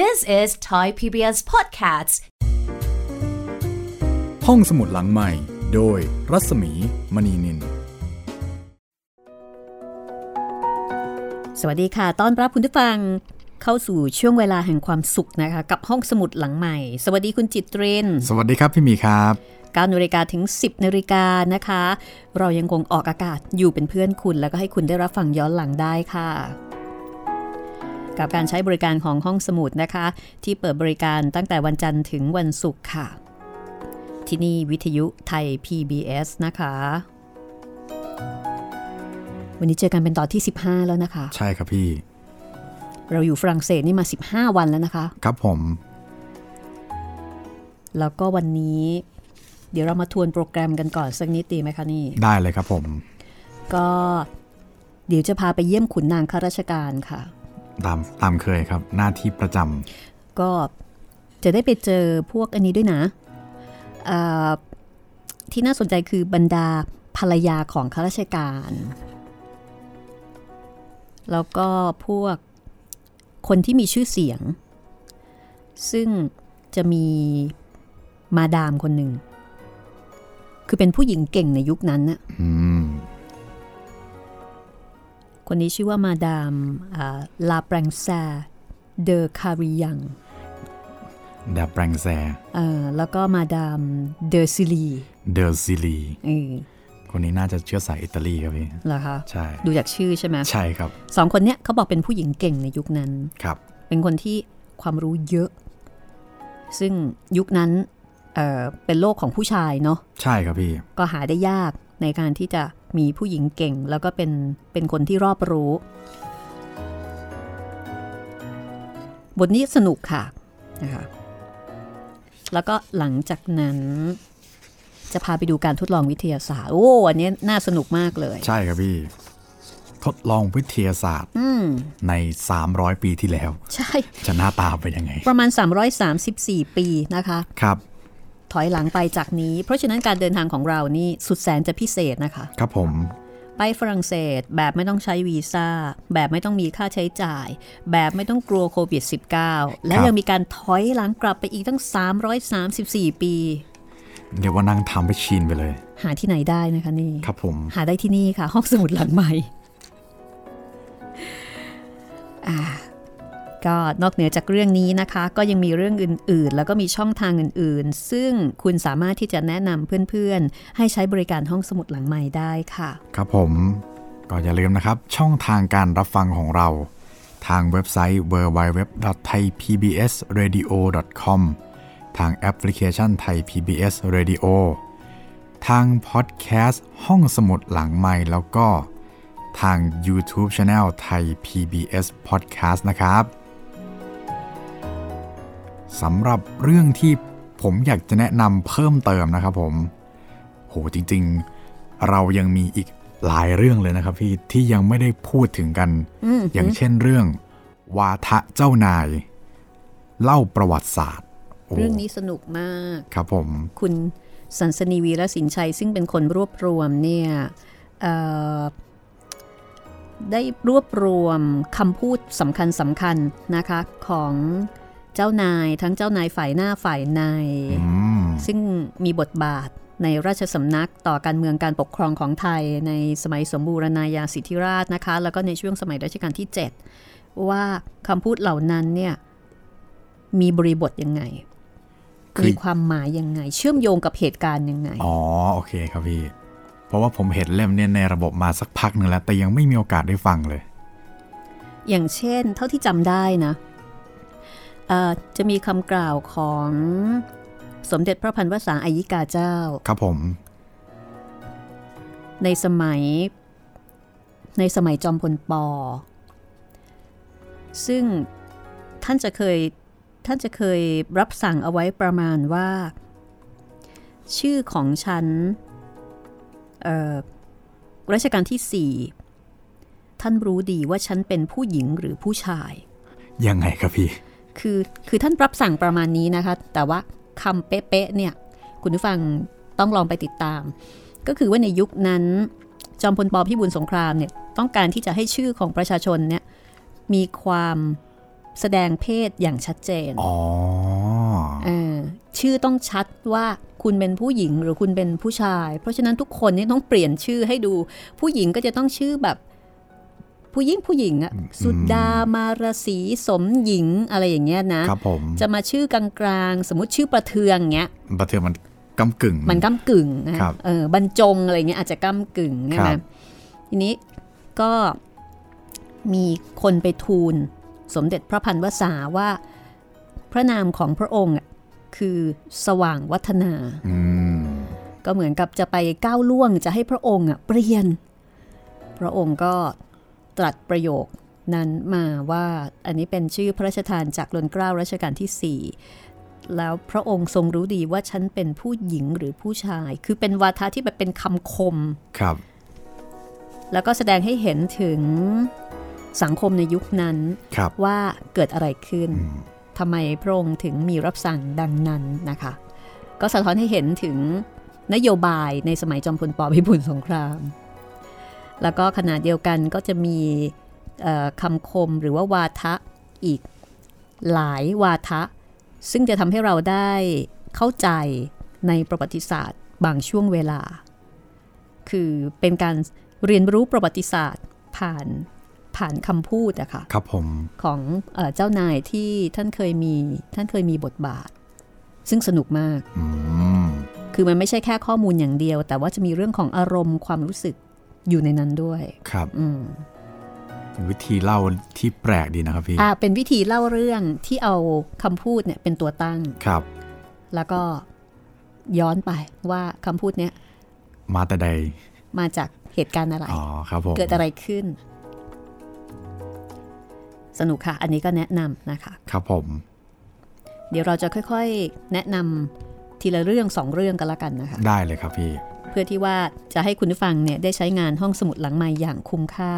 This is Thai PBS Podcasts ห้องสมุดหลังใหม่ โดยรัศมีมณีนิน สวัสดีค่ะ ต้อนรับคุณผู้ฟังเข้าสู่ช่วงเวลาแห่งความสุขนะคะ กับห้องสมุดหลังใหม่ สวัสดีคุณจิตเรน สวัสดีครับพี่หมีครับ9นาฬิกาถึง 10นาฬิกานะคะ เรายังคงออกอากาศอยู่เป็นเพื่อนคุณ แล้วก็ให้คุณได้รับฟังย้อนหลังได้ค่ะ กับการใช้บริการของห้องสมุดนะคะ ที่เปิดบริการตั้งแต่วันจันทร์ถึงวันศุกร์ค่ะ ที่นี่วิทยุไทย PBS นะคะ วันนี้เจอกันเป็นตอนที่ 15 แล้วนะคะ ใช่ครับพี่ เราอยู่ฝรั่งเศสนี่มา 15 วันแล้วนะคะ ครับผม แล้วก็วันนี้เดี๋ยวเรามาทวนโปรแกรมกันก่อนสักนิดดีไหมคะนี่ ได้เลยครับผม ก็เดี๋ยวจะพาไปเยี่ยมขุนนางข้าราชการค่ะ ตามตามเคยครับ หน้าที่ประจก็จะได้ไปเจอพวกอันนี้ด้วยนะเอ่อที่น่าสนใจคือบรรดาภรรยาของข้าราชการ แล้วก็พวกคนที่มีชื่อเสียง ซึ่งจะมีมาดามคนหนึ่ง คือเป็นผู้หญิงเก่งในยุคนั้นน่ะำอืม คนนี้ชื่อว่ามาดามอ่าลาแปรงแซเดอคาริยังดาแปรงแซเอ่อแล้วก็มาดามเดอซิลีเดอซิลีเออคนนี้น่าจะเชื้อสายอิตาลีครับพี่เหรอคะใช่ดูจากชื่อใช่ไหมใช่ครับสองคนเนี้ยเขาบอกเป็นผู้หญิงเก่งในยุคนั้นครับ เป็นคนที่ความรู้เยอะ ซึ่งยุคนั้นเอ่อเป็นโลกของผู้ชายเนาะใช่ครับพี่ ก็หาได้ยากในการที่จะ มีผู้หญิงเก่งแล้วก็เป็นเป็นคนที่รอบรู้ บทนี้สนุกค่ะนะคะแล้วก็หลังจากนั้นจะพาไปดูการทดลองวิทยาศาสตร์ โอ้อันนี้น่าสนุกมากเลย ใช่ครับพี่ ทดลองวิทยาศาสตร์อืมใน 300 ปีที่แล้ว ใช่ จะหน้าตาเป็นยังไง ประมาณ 334 ปีนะคะ ครับ ถอยหลังไปจากนี้ เพราะฉะนั้นการเดินทางของเรานี่สุดแสนจะพิเศษนะคะ ครับผมไปฝรั่งเศสแบบไม่ต้องใช้วีซ่า แบบไม่ต้องมีค่าใช้จ่าย แบบไม่ต้องกลัวโควิด -19 และยังมีการถอยหลังกลับไปอีกตั้ง 334 ปี เดี๋ยวว่านั่งทำไปชินไปเลย หาที่ไหนได้นะคะนี่ ครับผม หาได้ที่นี่ค่ะ ห้องสมุดหลังใหม่อ่า ก็นอกเหนือจากเรื่องนี้นะคะ ก็ยังมีเรื่องอื่นๆ แล้วก็มีช่องทางอื่นๆ ซึ่งคุณสามารถที่จะแนะนำเพื่อนๆ ให้ใช้บริการห้องสมุดหลังใหม่ได้ค่ะ ครับผมก็อย่าลืมนะครับ ช่องทางการรับฟังของเรา ทางเว็บไซต์ www.thaipbsradio.com ทางแอปพลิเคชันไทย PBS Radio ทางพอดแคสต์ห้องสมุดหลังใหม่แล้วก็ทาง YouTube Channel ไทย PBS Podcast นะครับ สำหรับเรื่องที่ผมอยากจะแนะนำเพิ่มเติมนะครับผม โหจริงๆ เรายังมีอีกหลายเรื่องเลยนะครับพี่ที่ยังไม่ได้พูดถึงกันอืมอย่างเช่นเรื่อง วาทะเจ้านาย เล่าประวัติศาสตร์โเรื่องนี้สนุกมากครับผม คุณสันสนีวีรสินชัย ซึ่งเป็นคนรวบรวมเนี่ยเอ่อได้รวบรวมคำพูดสำคัญสำคัญนะคะของ เจ้านายทั้งเจ้านายฝ่ายหน้าฝ่ายในอืมซึ่งมีบทบาทในราชสำนักต่อการเมืองการปกครองของไทยในสมัยสมบูรณาญาสิทธิราชนะคะ แล้วก็ในช่วงสมัยรัชกาลที่ 7 ว่าคำพูดเหล่านั้นเนี่ยมีบริบทยังไงคือมีความหมายยังไง เชื่อมโยงกับเหตุการณ์ยังไง อ๋อ โอเคครับพี่ เพราะว่าผมเห็นเล่มเนี่ยในระบบมาสักพักหนึ่งแล้ว แต่ยังไม่มีโอกาสได้ฟังเลย อย่างเช่น เท่าที่จำได้นะเอ่อ จะมีคำกล่าวของสมเด็จพระพันวษาอายิกาเจ้า ครับผม ในสมัย ในสมัยจอมพลปอ ซึ่งท่านจะเคย ท่านจะเคยรับสั่งเอาไว้ประมาณว่า ชื่อของฉันเอ่อรัชกาลที่สี่ท่านรู้ดีว่าฉันเป็นผู้หญิงหรือผู้ชาย ยังไงครับพี่ คือคือท่านรับสั่งประมาณนี้นะคะ แต่ว่าคำเป๊ะๆเนี่ยคุณผู้ฟังต้องลองไปติดตาม ก็คือว่าในยุคนั้นจอมพลปพิบูลสงครามเนี่ยต้องการที่จะให้ชื่อของประชาชนเนี่ยมีความแสดงเพศอย่างชัดเจน อ๋อเออชื่อต้องชัดว่าคุณเป็นผู้หญิงหรือคุณเป็นผู้ชาย เพราะฉะนั้นทุกคนนี่ต้องเปลี่ยนชื่อให้ดู ผู้หญิงก็จะต้องชื่อแบบ ผู้หญิงผู้หญิงอะสุดามารสีสมหญิงอะไรอย่างเงี้ยนะครับผมจะมาชื่อกลางๆสมมติชื่อประเทืองเงี้ยประเทืองมันกำกึ่ง มันก้ากึ่งนะครับเออบรรจงอะไรเงี้ยอาจจะก้ากึ่งใช่ไหมครับทีนี้ก็มีคนไปทูลสมเด็จพระพันวษาว่าพระนามของพระองค์อะคือสว่างวัฒนาอืมก็เหมือนกับจะไปก้าวล่วงจะให้พระองค์อะเปลี่ยน พระองค์ก็ ตรัสประโยคนั้นมาว่าอันนี้เป็นชื่อพระราชทานจากรนเกล้ารัชกาลที่ 4 แล้วพระองค์ทรงรู้ดีว่าฉันเป็นผู้หญิงหรือผู้ชาย คือเป็นวาทะที่แบบเป็นคำคมครับ แล้วก็แสดงให้เห็นถึงสังคมในยุคนั้นครับว่าเกิดอะไรขึ้นอืมทำไมพระองค์ถึงมีรับสั่งดังนั้นนะคะ ก็สะท้อนให้เห็นถึงนโยบายในสมัยจอมพลปพิบูลสงคราม แล้วก็ขณะเดียวกันก็จะมีเอ่อคำคมหรือว่าวาทะอีกหลายวาทะ ซึ่งจะทำให้เราได้เข้าใจในประวัติศาสตร์บางช่วงเวลา คือเป็นการเรียนรู้ประวัติศาสตร์ผ่านผ่านคำพูดอะค่ะครับผมของเออเจ้านายที่ท่านเคยมีท่านเคยมีบทบาท ซึ่งสนุกมากอืมคือมันไม่ใช่แค่ข้อมูลอย่างเดียว แต่ว่าจะมีเรื่องของอารมณ์ความรู้สึก อยู่ในนั้นด้วยครับอืมเป็นวิธีเล่าที่แปลกดีนะครับพี่อ่าเป็นวิธีเล่าเรื่องที่เอาคำพูดเนี่ยเป็นตัวตั้งครับ แล้วก็ย้อนไปว่าคำพูดเนี้ยมาแต่ใด มาจากเหตุการณ์อะไรอ๋อครับผมเกิดอะไรขึ้น สนุกค่ะ อันนี้ก็แนะนำนะคะ ครับผม เดี๋ยวเราจะค่อย ๆ แนะนำทีละเรื่องสองเรื่องกันละกันนะคะ ได้เลยครับพี่ เพื่อที่ว่าจะให้คุณผู้ฟังเนี่ยได้ใช้งานห้องสมุดหลังใหม่อย่างคุ้มค่า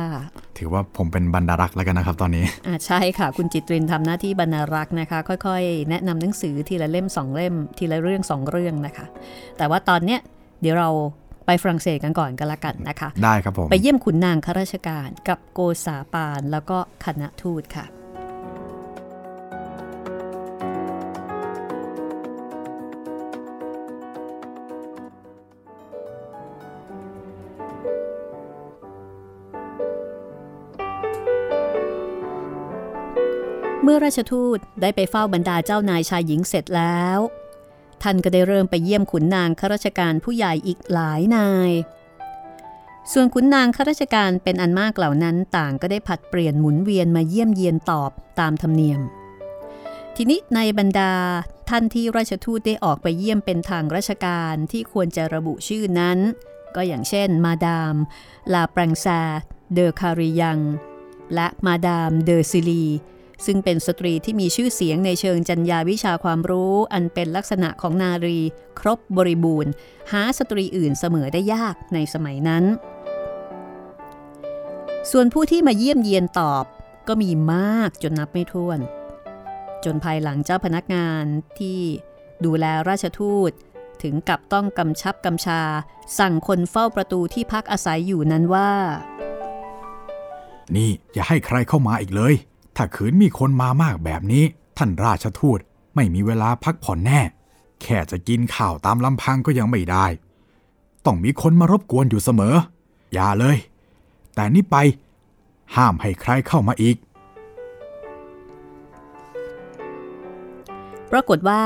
ถือว่าผมเป็นบรรดารักษ์แล้วกันนะครับตอนนี้อ่าใช่ค่ะ คุณจิตรินทำหน้าที่บรรณารักษ์นะคะ ค่อยๆ แนะนำหนังสือทีละเล่มสองเล่ม ทีละเรื่องสองเรื่องนะคะ แต่ว่าตอนเนี้ยเดี๋ยวเราไปฝรั่งเศสกันก่อนกันละกันนะคะ ได้ครับผม ไปเยี่ยมขุนนางข้าราชการกับโกษาปานแล้วก็คณะทูตค่ะ เมื่อราชทูตได้ไปเฝ้าบรรดาเจ้านายชายหญิงเสร็จแล้ว ท่านก็ได้เริ่มไปเยี่ยมขุนนางข้าราชการผู้ใหญ่อีกหลายนาย ส่วนขุนนางข้าราชการเป็นอันมากเหล่านั้นต่างก็ได้ผัดเปลี่ยนหมุนเวียนมาเยี่ยมเยียนตอบตามธรรมเนียม ทีนี้ในบรรดาท่านที่ราชทูตได้ออกไปเยี่ยมเป็นทางราชการที่ควรจะระบุชื่อนั้น ก็อย่างเช่น มาดาม ลาแปรงซา เดอคาริยัง และมาดาม เดอซิลี ซึ่งเป็นสตรีที่มีชื่อเสียงในเชิงจรรยาวิชาความรู้ อันเป็นลักษณะของนารี ครบบริบูรณ์ หาสตรีอื่นเสมอได้ยากในสมัยนั้น ส่วนผู้ที่มาเยี่ยมเยียนตอบก็มีมากจนนับไม่ถ้วน จนภายหลังเจ้าพนักงานที่ดูแลราชทูต ถึงกับต้องกำชับกำชา สั่งคนเฝ้าประตูที่พักอาศัยอยู่นั้นว่า นี่อย่าให้ใครเข้ามาอีกเลย ถ้าขืนมีคนมามากแบบนี้ ท่านราชทูตไม่มีเวลาพักผ่อนแน่ แค่จะกินข้าวตามลำพังก็ยังไม่ได้ ต้องมีคนมารบกวนอยู่เสมอ อย่าเลย แต่นี่ไป ห้ามให้ใครเข้ามาอีก ปรากฏว่า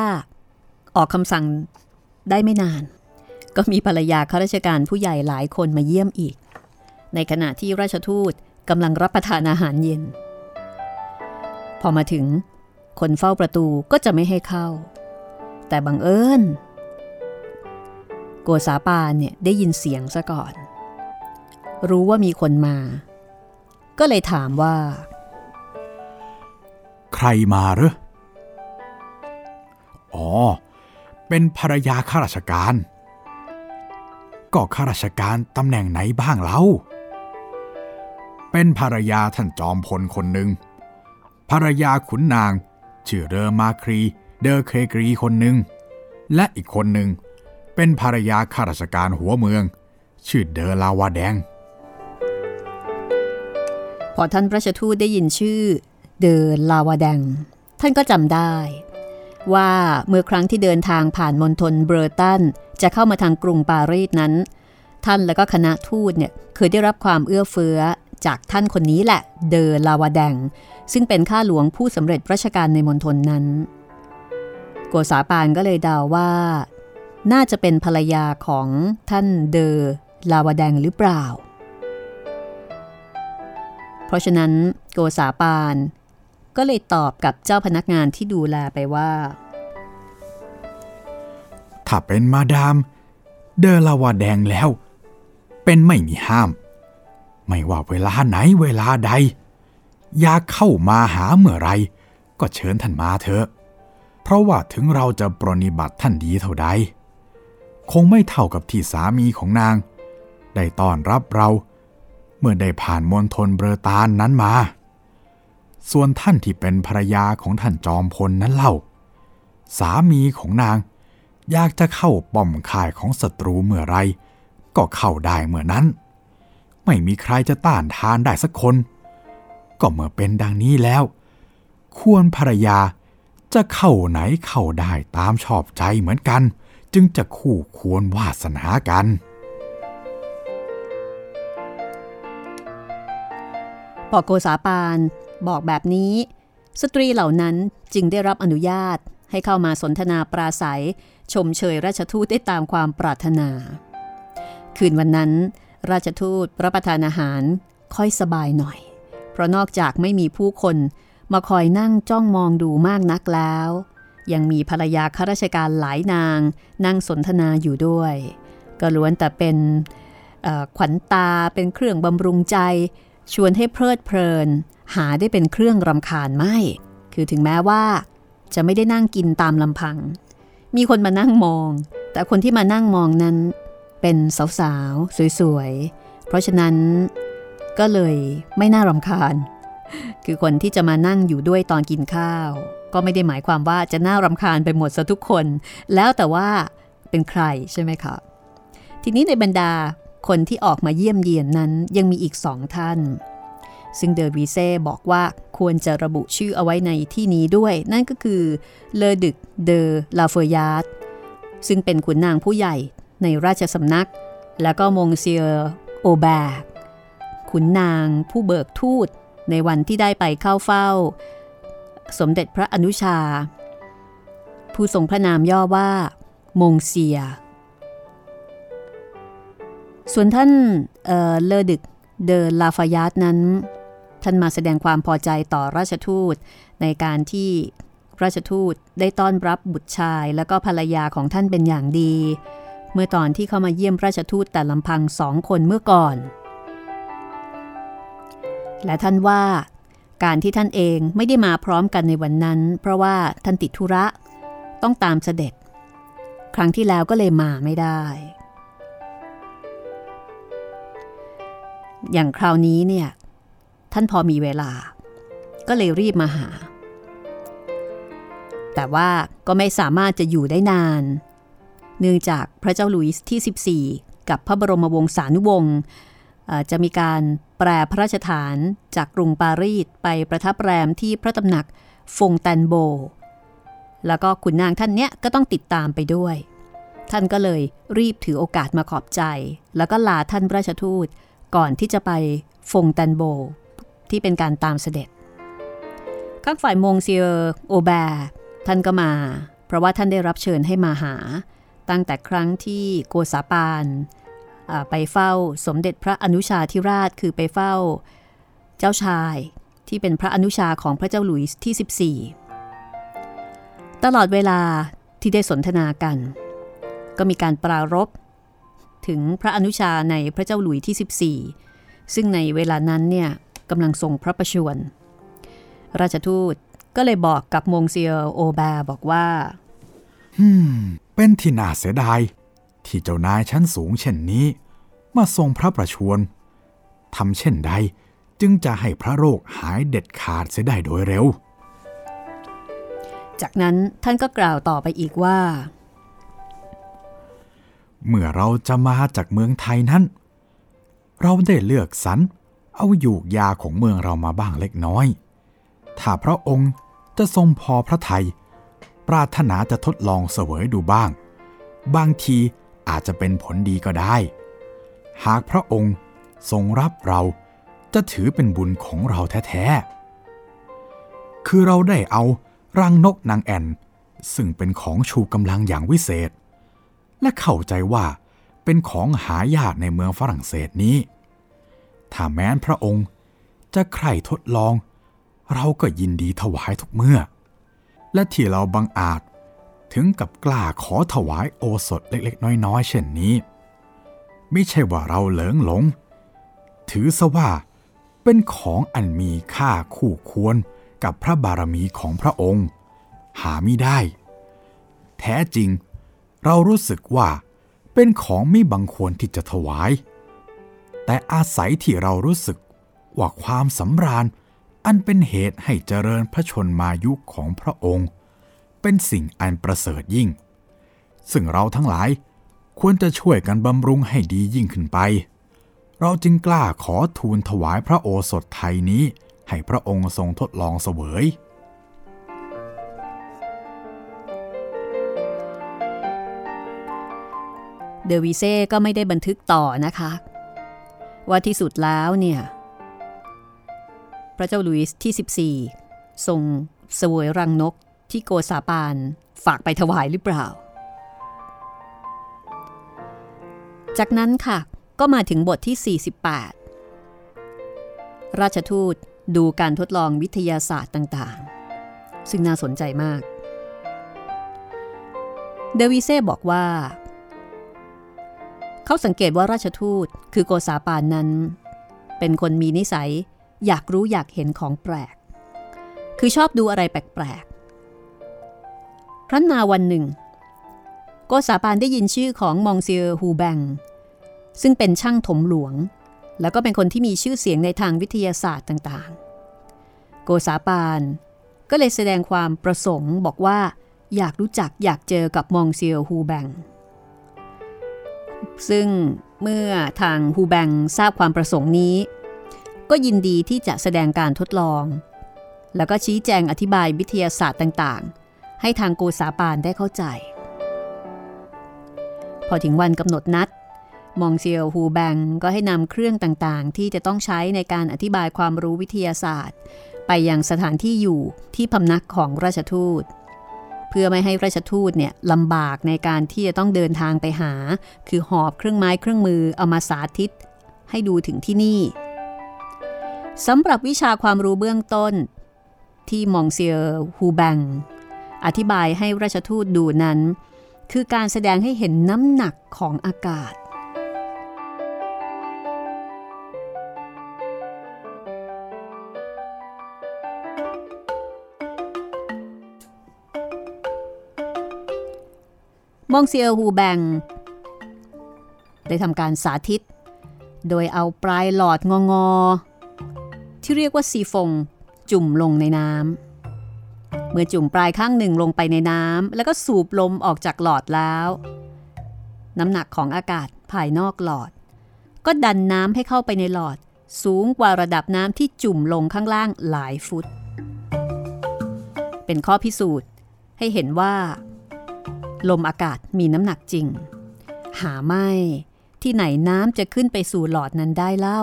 ออกคำสั่งได้ไม่นาน ก็มีภรรยาข้าราชการผู้ใหญ่หลายคนมาเยี่ยมอีก ในขณะที่ราชทูตกำลังรับประทานอาหารเย็น พอมาถึง คนเฝ้าประตูก็จะไม่ให้เข้า แต่บังเอิญโกษาปานเนี่ยได้ยินเสียงซะก่อน รู้ว่ามีคนมา ก็เลยถามว่า ใครมาหรืออ๋อ เป็นภรรยาข้าราชการ ก็ข้าราชการตำแหน่งไหนบ้างเล่าเป็นภรรยาท่านจอมพลคนหนึ่ง ภรรยาขุนนาง ชื่อเรอมาครี เดอเคกรีคนหนึ่ง และอีกคนหนึ่ง เป็นภรรยาข้าราชการหัวเมือง ชื่อเดอลาวาแดง พอท่านพระชทูตได้ยินชื่อ เดอลาวาแดง ท่านก็จำได้ ว่าเมื่อครั้งที่เดินทางผ่านมณฑลเบอร์ตันจะเข้ามาทางกรุงปารีสนั้น ท่านและก็คณะทูตเนี่ยเคยได้รับความเอื้อเฟื้อ จากท่านคนนี้แหละ เดอลาวาแดง ซึ่งเป็นข้าหลวงผู้สำเร็จราชการในมณฑลนั้น โกษาปานก็เลยเดาว่า น่าจะเป็นภรรยาของท่านเดอลาวาแดงหรือเปล่า เพราะฉะนั้นโกษาปานก็เลยตอบกับเจ้าพนักงานที่ดูแลไปว่า ถ้าเป็นมาดาม เดอลาวาแดงแล้ว เป็นไม่มีห้าม ไม่ว่าเวลาไหนเวลาใด อยากเข้ามาหาเมื่อไร ก็เชิญท่านมาเถอะ เพราะว่าถึงเราจะปรนิบัติท่านดีเท่าใด คงไม่เท่ากับที่สามีของนาง ได้ต้อนรับเรา เมื่อได้ผ่านมณฑลเบอร์ตานนั้นมา ส่วนท่านที่เป็นภรรยาของท่านจอมพลนั้นเล่า สามีของนางอยากจะเข้าป้อมข่ายของศัตรูเมื่อไร ก็เข้าได้เมื่อนั้น ไม่มีใครจะต้านทานได้สักคน ก็เมื่อเป็นดังนี้แล้ว ควรภรรยาจะเข้าไหนเข้าได้ตามชอบใจเหมือนกัน จึงจะคู่ควรวาสนากัน พอโกษาปานบอกแบบนี้ สตรีเหล่านั้นจึงได้รับอนุญาตให้เข้ามาสนทนาปราศัย ชมเชยราชทูตได้ตามความปรารถนา คืนวันนั้น ราชทูตรับประทานอาหารค่อยสบายหน่อย เพราะนอกจากไม่มีผู้คนมาคอยนั่งจ้องมองดูมากนักแล้ว ยังมีภรรยาข้าราชการหลายนางนั่งสนทนาอยู่ด้วย ก็ล้วนแต่เป็นขวัญตาเป็นเครื่องบำรุงใจ ชวนให้เพลิดเพลิน หาได้เป็นเครื่องรำคาญไม่ คือถึงแม้ว่า จะไม่ได้นั่งกินตามลำพัง มีคนมานั่งมอง แต่คนที่มานั่งมองนั้น เป็นสาวๆ สวยๆ เพราะฉะนั้นก็เลยไม่น่ารำคาญ คือคนที่จะมานั่งอยู่ด้วยตอนกินข้าว ก็ไม่ได้หมายความว่าจะน่ารำคาญไปหมดซะทุกคน แล้วแต่ว่าเป็นใครใช่ไหมคะ ทีนี้ในบรรดาคนที่ออกมาเยี่ยมเยียนนั้นยังมีอีกสองท่าน ซึ่งเดอวีเซ่บอกว่าควรจะระบุชื่อเอาไว้ในที่นี้ด้วย นั่นก็คือเลอดึกเดอลาเฟยาร์ซึ่งเป็นขุนนางผู้ใหญ่ ในราชสำนัก แล้วก็มงเซียโอแบกขุนนางผู้เบิกทูตในวันที่ได้ไปเข้าเฝ้า สมเด็จพระอนุชา ผู้ทรงพระนามย่อว่า มงเซีย ส่วนท่านเเลอดึกเดอลาฟายาตนั้น ท่านมาแสดงความพอใจต่อราชทูตในการที่ราชทูตได้ต้อนรับบุตรชายแล้วก็ภรรยาของท่านเป็นอย่างดี เมื่อตอนที่เข้ามาเยี่ยมราชทูตแต่ลำพังสองคนเมื่อก่อน และท่านว่า การที่ท่านเองไม่ได้มาพร้อมกันในวันนั้น เพราะว่าท่านติดธุระต้องตามเสด็จ ครั้งที่แล้วก็เลยมาไม่ได้ อย่างคราวนี้เนี่ย ท่านพอมีเวลา ก็เลยรีบมาหา แต่ว่าก็ไม่สามารถจะอยู่ได้นาน เนื่องจากพระเจ้าหลุยส์ที่ 14 กับพระบรมวงศานุวงศ์จะมีการแปรพระราชฐานจากกรุงปารีสไปประทับแรมที่พระตำหนักฟงแตนโบ แล้วก็ขุนนางท่านเนี้ยก็ต้องติดตามไปด้วย ท่านก็เลยรีบถือโอกาสมาขอบใจ แล้วก็ลาท่านราชทูตก่อนที่จะไปฟงแตนโบ ที่เป็นการตามเสด็จ ข้างฝ่ายมงเซียโอแบร์ท่านก็มา เพราะว่าท่านได้รับเชิญให้มาหา ตั้งแต่ครั้งที่โกษาปานไปเฝ้าสมเด็จพระอนุชาธิราชคือไปเฝ้าเจ้าชายที่เป็นพระอนุชาของพระเจ้าหลุยส์ที่ 14 ตลอดเวลาที่ได้สนทนากัน ก็มีการปรารบถึงพระอนุชาในพระเจ้าหลุยที่ 14 ซึ่งในเวลานั้นเนี่ยกำลังทรงพระประชวรราชทูตก็เลยบอกกับมงเซียโอแบร์บอกว่าฮึม เป็นที่น่าเสียดาย ที่เจ้านายชั้นสูงเช่นนี้ มาทรงพระประชวรทำเช่นใดจึงจะให้พระโรคหายเด็ดขาดเสียได้โดยเร็ว จากนั้นท่านก็กล่าวต่อไปอีกว่า เมื่อเราจะมาจากเมืองไทยนั้น เราได้เลือกสรรเอาอยู่ยาของเมืองเรามาบ้างเล็กน้อย ถ้าพระองค์จะทรงพอพระทัย ปรารถนาจะทดลองเสวยดูบ้าง บางทีอาจจะเป็นผลดีก็ได้ หากพระองค์ทรงรับเราจะถือเป็นบุญของเราแท้ๆ คือเราได้เอารังนกนางแอ่น ซึ่งเป็นของชูกำลังอย่างวิเศษ และเข้าใจว่าเป็นของหายากในเมืองฝรั่งเศสนี้ ถ้าแม้นพระองค์จะใคร่ทดลอง เราก็ยินดีถวายทุกเมื่อ และที่เราบังอาจ ถึงกับกล้าขอถวายโอสถเล็กๆ น้อยๆ เช่นนี้ ไม่ใช่ว่าเราเหลิงหลง ถือซะว่าเป็นของอันมีค่าคู่ควรกับพระบารมีของพระองค์ หาไม่ได้ แท้จริง เรารู้สึกว่าเป็นของไม่บังควรที่จะถวาย แต่อาศัยที่เรารู้สึกว่าความสำราญ อันเป็นเหตุให้เจริญพระชนมายุของพระองค์ เป็นสิ่งอันประเสริฐยิ่ง ซึ่งเราทั้งหลายควรจะช่วยกันบำรุงให้ดียิ่งขึ้นไป เราจึงกล้าขอทูลถวายพระโอสถไทยนี้ให้พระองค์ทรงทดลองเสวยเดวิเซ่ก็ไม่ได้บันทึกต่อนะคะ ว่าที่สุดแล้วเนี่ย พระเจ้าลุยส์ที่ 14 ทรงเสวยรังนกที่โกซาปานฝากไปถวายหรือเปล่า จากนั้นค่ะก็มาถึงบทที่ 48 ราชทูตดูการทดลองวิทยาศาสตร์ต่างๆ ซึ่งน่าสนใจมาก เดวิเซ่บอกว่า เขาสังเกตว่าราชทูตคือโกษาปานนั้น เป็นคนมีนิสัย อยากรู้อยากเห็นของแปลก คือชอบดูอะไรแปลกๆ ครั้นนาวันหนึ่ง โกษาปานได้ยินชื่อของมองเซียฮูแบง ซึ่งเป็นช่างถมหลวง แล้วก็เป็นคนที่มีชื่อเสียงในทางวิทยาศาสตร์ต่างๆ โกษาปานก็เลยแสดงความประสงค์บอกว่าอยากรู้จักอยากเจอกับมองเซียฮูแบง ซึ่งเมื่อทางฮูแบงทราบความประสงค์นี้ ก็ยินดีที่จะแสดงการทดลอง แล้วก็ชี้แจงอธิบายวิทยาศาสตร์ต่างๆ ให้ทางโกษาปานได้เข้าใจ พอถึงวันกำหนดนัด มองเซียวฮูแบงก็ให้นำเครื่องต่างๆ ที่จะต้องใช้ในการอธิบายความรู้วิทยาศาสตร์ ไปยังสถานที่อยู่ที่พำนักของราชทูตเพื่อไม่ให้ราชทูตเนี่ยลำบากในการที่จะต้องเดินทางไปหา คือหอบเครื่องไม้เครื่องมือเอามาสาธิต ให้ดูถึงที่นี่ สำหรับวิชาความรู้เบื้องต้น ที่มองเซียฮูแบงอธิบายให้ราชทูตดูนั้น คือการแสดงให้เห็นน้ำหนักของอากาศ มองเซียฮูแบงได้ทำการสาธิต โดยเอาปลายหลอดงองอ ที่เรียกว่าซีฟง จุ่มลงในน้ำเมื่อจุ่มปลายข้างหนึ่งลงไปในน้ำแล้วก็สูบลมออกจากหลอดแล้ว น้ำหนักของอากาศภายนอกหลอด ก็ดันน้ำให้เข้าไปในหลอด สูงกว่าระดับน้ำที่จุ่มลงข้างล่างหลายฟุต เป็นข้อพิสูจน์ให้เห็นว่า ลมอากาศมีน้ำหนักจริง หาไม่ที่ไหนน้ำจะขึ้นไปสู่หลอดนั้นได้เล่า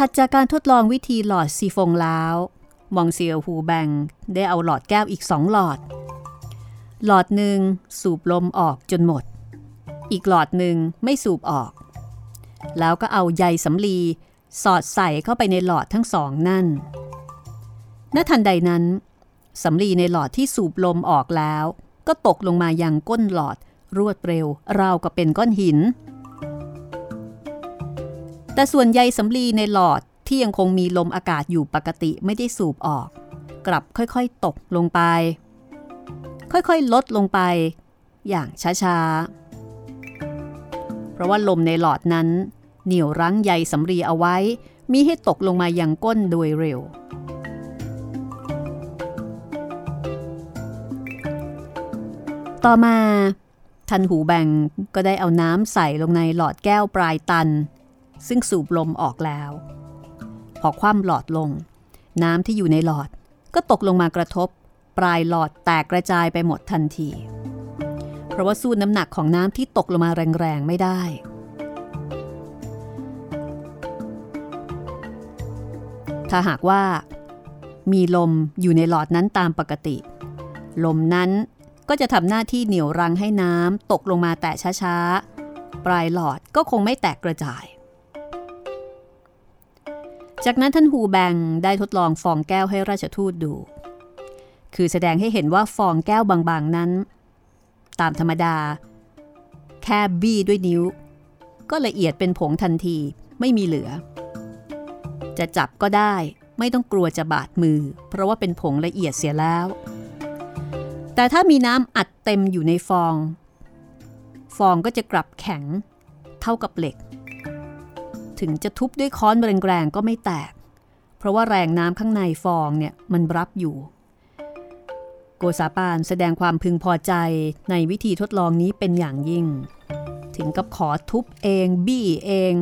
ถัดจากการทดลองวิธีหลอดซีฟงแล้ว มองเซียวฮูแบงได้เอาหลอดแก้วอีกสองหลอด หลอดหนึ่งสูบลมออกจนหมด อีกหลอดหนึ่งไม่สูบออก แล้วก็เอาใยสำลีสอดใส่เข้าไปในหลอดทั้งสองนั่น ณ ทันใดนั้นสำลีในหลอดที่สูบลมออกแล้ว ก็ตกลงมายังก้นหลอดรวดเร็วราวกับเป็นก้อนหิน แต่ส่วนใยสำลีในหลอดที่ยังคงมีลมอากาศอยู่ปกติไม่ได้สูบออก กลับค่อยๆตกลงไป ค่อยๆ ลดลงไป อย่างช้าๆ เพราะว่าลมในหลอดนั้น เหนี่ยวรั้งใยสำลีเอาไว้ มีให้ตกลงมายังก้นโดยเร็ว ต่อมาทันหูแบงก็ได้เอาน้ำใส่ลงในหลอดแก้วปลายตัน ซึ่งสูบลมออกแล้ว พอคว่ำหลอดลง น้ำที่อยู่ในหลอดก็ตกลงมากระทบ ปลายหลอดแตกกระจายไปหมดทันที เพราะว่าสู้น้ำหนักของน้ำที่ตกลงมาแรงๆไม่ได้ ถ้าหากว่า มีลมอยู่ในหลอดนั้นตามปกติ ลมนั้นก็จะทำหน้าที่เหนี่ยวรังให้น้ำตกลงมาแต่ช้าๆ ปลายหลอดก็คงไม่แตกกระจาย จากนั้นท่านฮูแบงได้ทดลองฟองแก้วให้ราชทูตดู คือแสดงให้เห็นว่าฟองแก้วบางๆนั้น ตามธรรมดา แค่บี้ด้วยนิ้ว ก็ละเอียดเป็นผงทันทีไม่มีเหลือ จะจับก็ได้ไม่ต้องกลัวจะบาดมือ เพราะว่าเป็นผงละเอียดเสียแล้ว แต่ถ้ามีน้ำอัดเต็มอยู่ในฟอง ฟองก็จะกลับแข็ง เท่ากับเหล็ก ถึงจะทุบด้วยค้อนแรงๆก็ไม่แตก เพราะว่าแรงน้ำข้างในฟองเนี่ยมันรับอยู่ โกษาปานแสดงความพึงพอใจในวิธีทดลองนี้เป็นอย่างยิ่ง ถึงกับขอทุบเอง บี้เอง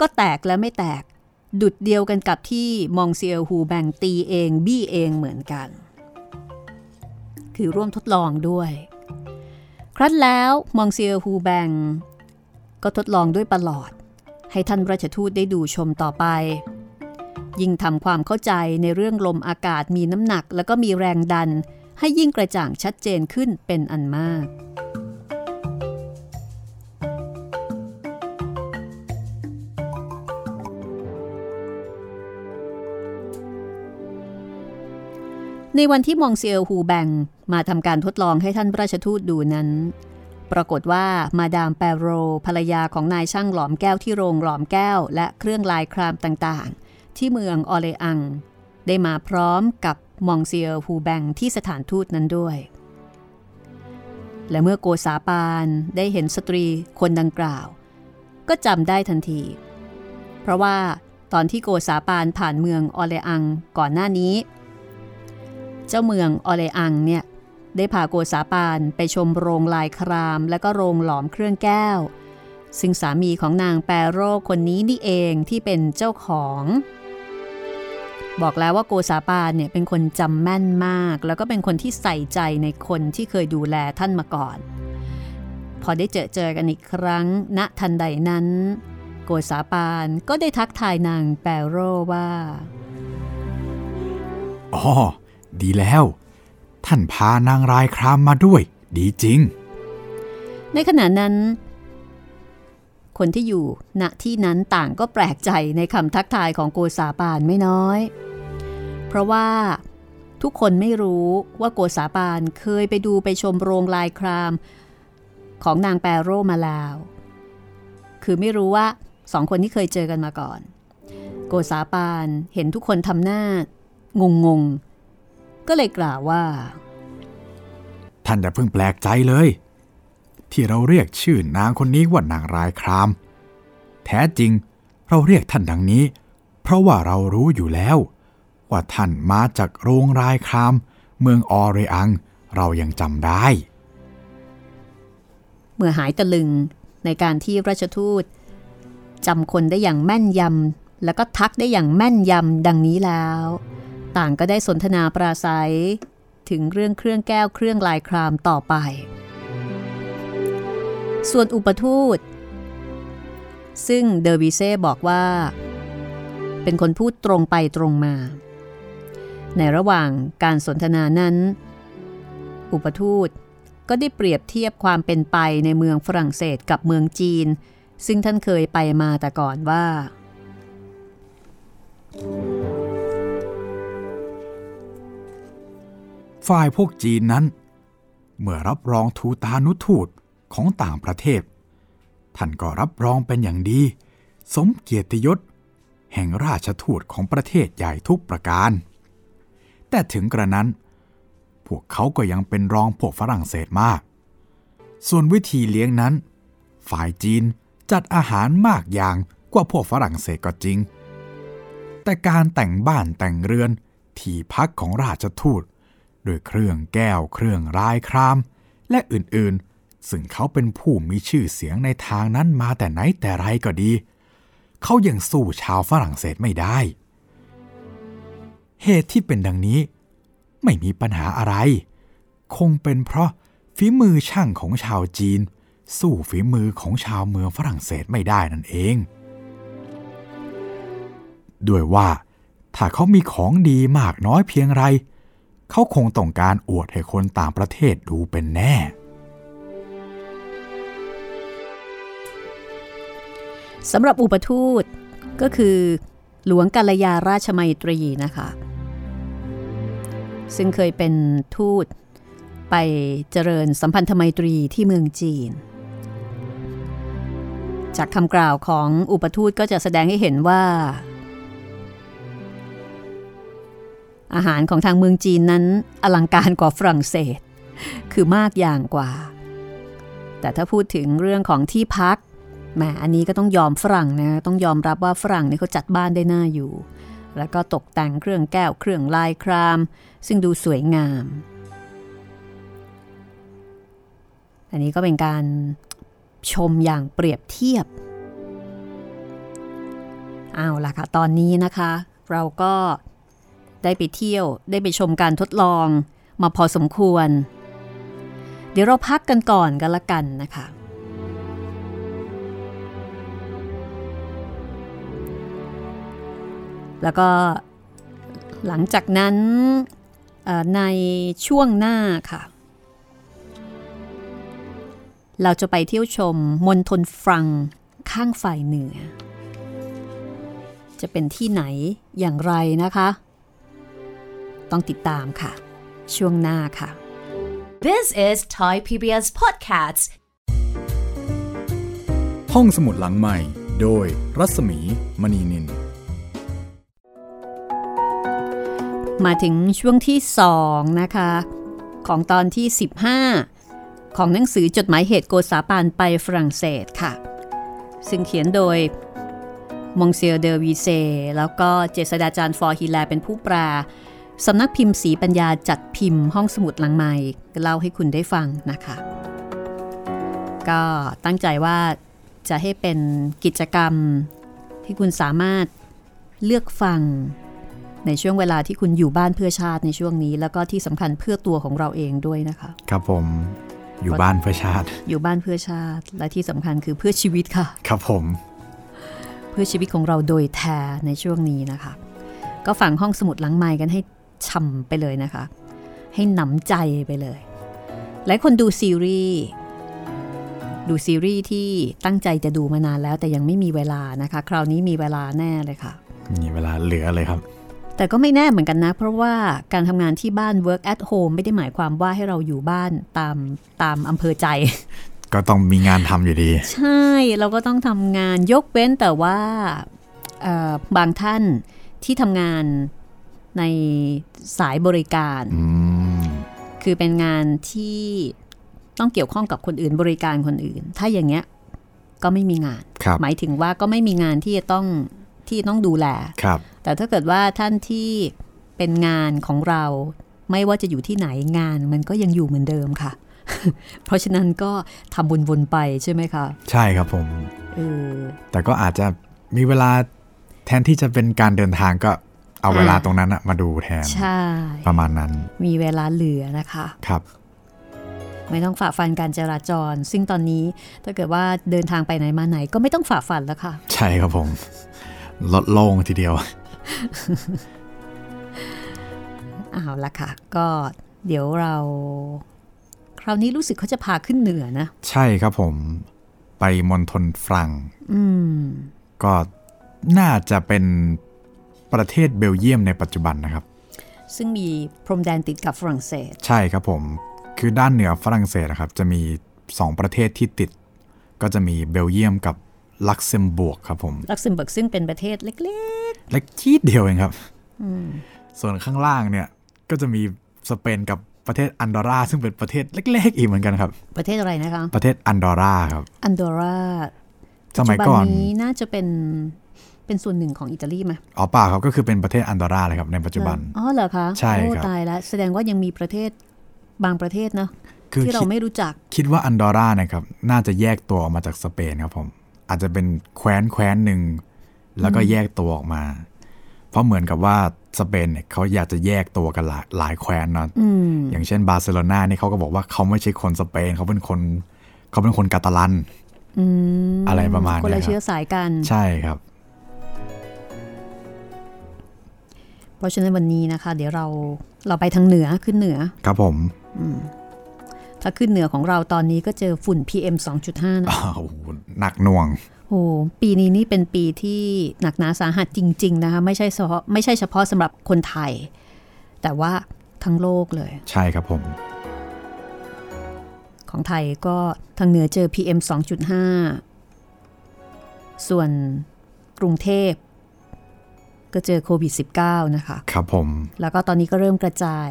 ก็แตกและไม่แตก ดุดเดียวกันกับที่มองเซียฮูแบ่งตีเอง บี้เองเหมือนกัน คือร่วมทดลองด้วย ครั้นแล้วมองเซียฮูแบงก็ทดลองด้วยประหลอด ให้ท่านราชทูตได้ดูชมต่อไป ยิ่งทำความเข้าใจในเรื่องลมอากาศมีน้ำหนัก แล้วก็มีแรงดัน ให้ยิ่งกระจ่างชัดเจนขึ้นเป็นอันมาก ในวันที่มองเซียวฮูแบงมาทำการทดลองให้ท่านราชทูตดูนั้น ปรากฏว่ามาดามแปโรภรรยาของนายช่างหลอมแก้วที่โรงหลอมแก้ว และเครื่องลายครามต่างๆ ที่เมืองออเลอัง ได้มาพร้อมกับมองเซียฮูแบงที่สถานทูตนั้นด้วย และเมื่อโกษาปานได้เห็นสตรีคนดังกล่าว ก็จำได้ทันที เพราะว่าตอนที่โกษาปานผ่านเมืองออเลอังก่อนหน้านี้ เจ้าเมืองออเลอังเนี่ย ได้พาโกษาปานไปชมโรงลายครามและก็โรงหลอมเครื่องแก้ว ซึ่งสามีของนางแปรโรคนนี้นี่เองที่เป็นเจ้าของ บอกแล้วว่าโกษาปานเนี่ยเป็นคนจำแม่นมาก แล้วก็เป็นคนที่ใส่ใจในคนที่เคยดูแลท่านมาก่อน พอได้เจอเจอกันอีกครั้งณทันใดนั้น โกษาปานก็ได้ทักทายนางแปรโรว่าอ๋อดีแล้ว ท่านพานางรายครามมาด้วย ดีจริง ในขณะนั้น คนที่อยู่ณที่นั้นต่างก็แปลกใจในคำทักทายของโกษาปานไม่น้อย เพราะว่าทุกคนไม่รู้ว่าโกษาปานเคยไปดูไปชมโรงลายคราม ของนางแปรโรมาแล้วคือไม่รู้ว่าสองคนที่เคยเจอกันมาก่อน โกษาปานเห็นทุกคนทำหน้างงง ก็เลยกล่าวว่า ท่านอย่าเพิ่งแปลกใจเลย ที่เราเรียกชื่อนางคนนี้ว่านางรายคราม แท้จริงเราเรียกท่านดังนี้ เพราะว่าเรารู้อยู่แล้ว ว่าท่านมาจากโรงรายคราม เมืองออเรอัง เรายังจำได้ เมื่อหายตะลึงในการที่ราชทูตจำคนได้อย่างแม่นยำแล้วก็ทักได้อย่างแม่นยำดังนี้แล้ว ต่างก็ได้สนทนาปราศัย ถึงเรื่องเครื่องแก้วเครื่องลายครามต่อไป ส่วนอุปทูต ซึ่งเดอร์วิเซ่บอกว่า เป็นคนพูดตรงไปตรงมา ในระหว่างการสนทนานั้น อุปทูตก็ได้เปรียบเทียบความเป็นไปในเมืองฝรั่งเศสกับเมืองจีน ซึ่งท่านเคยไปมาแต่ก่อนว่า ฝ่ายพวกจีนนั้น เมื่อรับรองทูตานุทูตของต่างประเทศ ท่านก็รับรองเป็นอย่างดี สมเกียรติยศ แห่งราชทูตของประเทศใหญ่ทุกประการ แต่ถึงกระนั้น พวกเขาก็ยังเป็นรองพวกฝรั่งเศสมาก ส่วนวิธีเลี้ยงนั้น ฝ่ายจีนจัดอาหารมากอย่างกว่าพวกฝรั่งเศสก็จริง แต่การแต่งบ้านแต่งเรือนที่พักของราชทูต ด้วยเครื่องแก้วเครื่องรายคราม และอื่นๆ ซึ่งเขาเป็นผู้มีชื่อเสียงในทางนั้นมาแต่ไหนแต่ไรก็ดี เขายังสู้ชาวฝรั่งเศสไม่ได้ เหตุที่เป็นดังนี้ ไม่มีปัญหาอะไร คงเป็นเพราะฝีมือช่างของชาวจีน สู้ฝีมือของชาวเมืองฝรั่งเศสไม่ได้นั่นเอง ด้วยว่าถ้าเขามีของดีมากน้อยเพียงไรเเขาคงต้องการอวดให้คนต่างประเทศดูเป็นแน่ สำหรับอุปทูตก็คือหลวงกัลยาราชมัยตรีนะคะ ซึ่งเคยเป็นทูตไปเจริญสัมพันธไมตรีที่เมืองจีน จากคำกล่าวของอุปทูตก็จะแสดงให้เห็นว่า อาหารของทางเมืองจีนนั้นอลังการกว่าฝรั่งเศส คือมากอย่างกว่า แต่ถ้าพูดถึงเรื่องของที่พักแหมอันนี้ก็ต้องยอมฝรั่งนะต้องยอมรับว่าฝรั่งนี่เขาจัดบ้านได้น่าอยู่ แล้วก็ตกแต่งเครื่องแก้วเครื่องลายคราม ซึ่งดูสวยงาม อันนี้ก็เป็นการชมอย่างเปรียบเทียบเอาล่ะค่ะ ตอนนี้นะคะ เราก็ ได้ไปเที่ยวได้ไปชมการทดลองมาพอสมควร เดี๋ยวเราพักกันก่อนกันละกันนะคะ แล้วก็หลังจากนั้นในช่วงหน้าค่ะ เราจะไปเที่ยวชมมณฑลฟรังข้างฝ่ายเหนือ จะเป็นที่ไหนอย่างไรนะคะ ต้องติดตามค่ะ ช่วงหน้าค่ะ This is Thai PBS Podcasts ห้องสมุดหลังใหม่ โดยรัศมีมณีนิน มาถึงช่วงที่ 2 นะคะ ของตอนที่ 15 ของหนังสือจดหมายเหตุโกษาปานไปฝรั่งเศสค่ะ ซึ่งเขียนโดยมงเซียเดอวีเซแล้วก็เจษดาจารย์ฟอร์ฮิแลเป็นผู้แปล สำนักพิมพ์สีปัญญาจัดพิมพ์ห้องสมุดหลังใหม่เล่าให้คุณได้ฟังนะคะ ก็ตั้งใจว่าจะให้เป็นกิจกรรมที่คุณสามารถเลือกฟังในช่วงเวลาที่คุณอยู่บ้านเพื่อชาติในช่วงนี้ แล้วก็ที่สำคัญเพื่อตัวของเราเองด้วยนะคะ ครับผมอยู่บ้านเพื่อชาติ อยู่บ้านเพื่อชาติ และที่สำคัญคือเพื่อชีวิตค่ะ ครับผม เพื่อชีวิตของเราโดยแท้ในช่วงนี้นะคะ ก็ฝังห้องสมุดหลังไม้กันให้ ช่ำไปเลยนะคะ ให้หนำใจไปเลย หลายคนดูซีรีส์ดูซีรีส์ที่ตั้งใจจะดูมานานแล้วแต่ยังไม่มีเวลานะคะ คราวนี้มีเวลาแน่เลยค่ะ มีเวลาเหลือเลยครับ แต่ก็ไม่แน่เหมือนกันนะ เพราะว่าการทำงานที่บ้าน work at home ไม่ได้หมายความว่าให้เราอยู่บ้านตามตามอำเภอใจ ก็ต้องมีงานทำอยู่ดี ใช่เราก็ต้องทำงานยกเว้นแต่ว่าบางท่านที่ทำงาน ในสายบริการ คือเป็นงานที่ต้องเกี่ยวข้องกับคนอื่นบริการคนอื่น ถ้าอย่างเงี้ยก็ไม่มีงาน หมายถึงว่าก็ไม่มีงานที่จะต้องที่ต้องดูแลครับแต่ถ้าเกิดว่าท่านที่เป็นงานของเรา ไม่ว่าจะอยู่ที่ไหนงานมันก็ยังอยู่เหมือนเดิมค่ะ เพราะฉะนั้นก็ทำวนๆไปใช่ไหมคะ ใช่ครับผมเออแต่ก็อาจจะมีเวลาแทนที่จะเป็นการเดินทางก็ เอาเวลาตรงนั้นอะมาดูแทน ใช่ ประมาณนั้น มีเวลาเหลือนะคะ ครับ ไม่ต้องฝ่าฟันการจราจร ซึ่งตอนนี้ถ้าเกิดว่าเดินทางไปไหนมาไหนก็ไม่ต้องฝ่าฟันแล้วค่ะ ใช่ครับผม ลดโล่งทีเดียว เอาละค่ะ ก็เดี๋ยวเราคราวนี้รู้สึกเขาจะพาขึ้นเหนือนะ ใช่ครับผม ไปมณฑลฟรังอืมก็น่าจะเป็น ประเทศเบลเยียมในปัจจุบันนะครับ ซึ่งมีพรมแดนติดกับฝรั่งเศส ใช่ครับผม คือด้านเหนือฝรั่งเศสนะครับ จะมี 2 ประเทศที่ติด ก็จะมีเบลเยียมกับลักเซมเบิร์กครับผม ลักเซมเบิร์กซึ่งเป็นประเทศเล็กเล็กทีเดียวเองครับ ส่วนข้างล่างเนี่ย ก็จะมีสเปนกับประเทศอันดอร่าซึ่งเป็นประเทศเล็กๆอีกเหมือนกันครับๆประเทศอะไรนะคะ ประเทศอันดอร่าครับ อันดอร่าสมัยก่อนปัจจุบันนี้น่าจะเป็น เป็นส่วนหนึ่งของอิตาลีไหมอ๋อเปล่าครับก็คือเป็นประเทศอันดอร่าเลยครับในปัจจุบัน อ๋อเหรอคะใช่ครับโอ้ตายแล้วแสดงว่ายังมีประเทศบางประเทศเนาะคือที่เราคิดไม่รู้จัก คิดว่าอันดอร่านะครับ น่าจะแยกตัวออกมาจากสเปนครับผม อาจจะเป็นแคว้นแคว้นหนึ่งแล้วก็แยกตัวออกมา เพราะเหมือนกับว่าสเปนเนี่ยเขาอยากจะแยกตัวกันหลายหลายแคว้นเนอะอืมอย่างเช่นบาร์เซโลนานี่เขาก็บอกว่าเขาไม่ใช่คนสเปนเขาเป็นคนเขาเป็นคนกาตาลันอืมอะไรประมาณคนเนี้ละยครับเชื้อสายกัน ใช่ครับ ราะฉะนั้นวันนี้นะคะ เดี๋ยวเราเราไปทางเหนือขึ้นเหนือ ครับผมถ้าขึ้นเหนือของเราตอนนี้ก็เจอฝุ่น PM 2.5นะอ้าวหนักหน่วงโอ้ปีนี้นี่เป็นปีที่หนักหนาสาหัสจริง ๆ นะคะ ไม่ใช่เฉพาะไม่ใช่เฉพาะสำหรับคนไทย แต่ว่าทั้งโลกเลย ใช่ครับผม ของไทยก็ทางเหนือเจอ PM 2.5 ส่วนกรุงเทพ ก็เจอโควิด -19 นะคะ ครับผม แล้วก็ตอนนี้ก็เริ่มกระจาย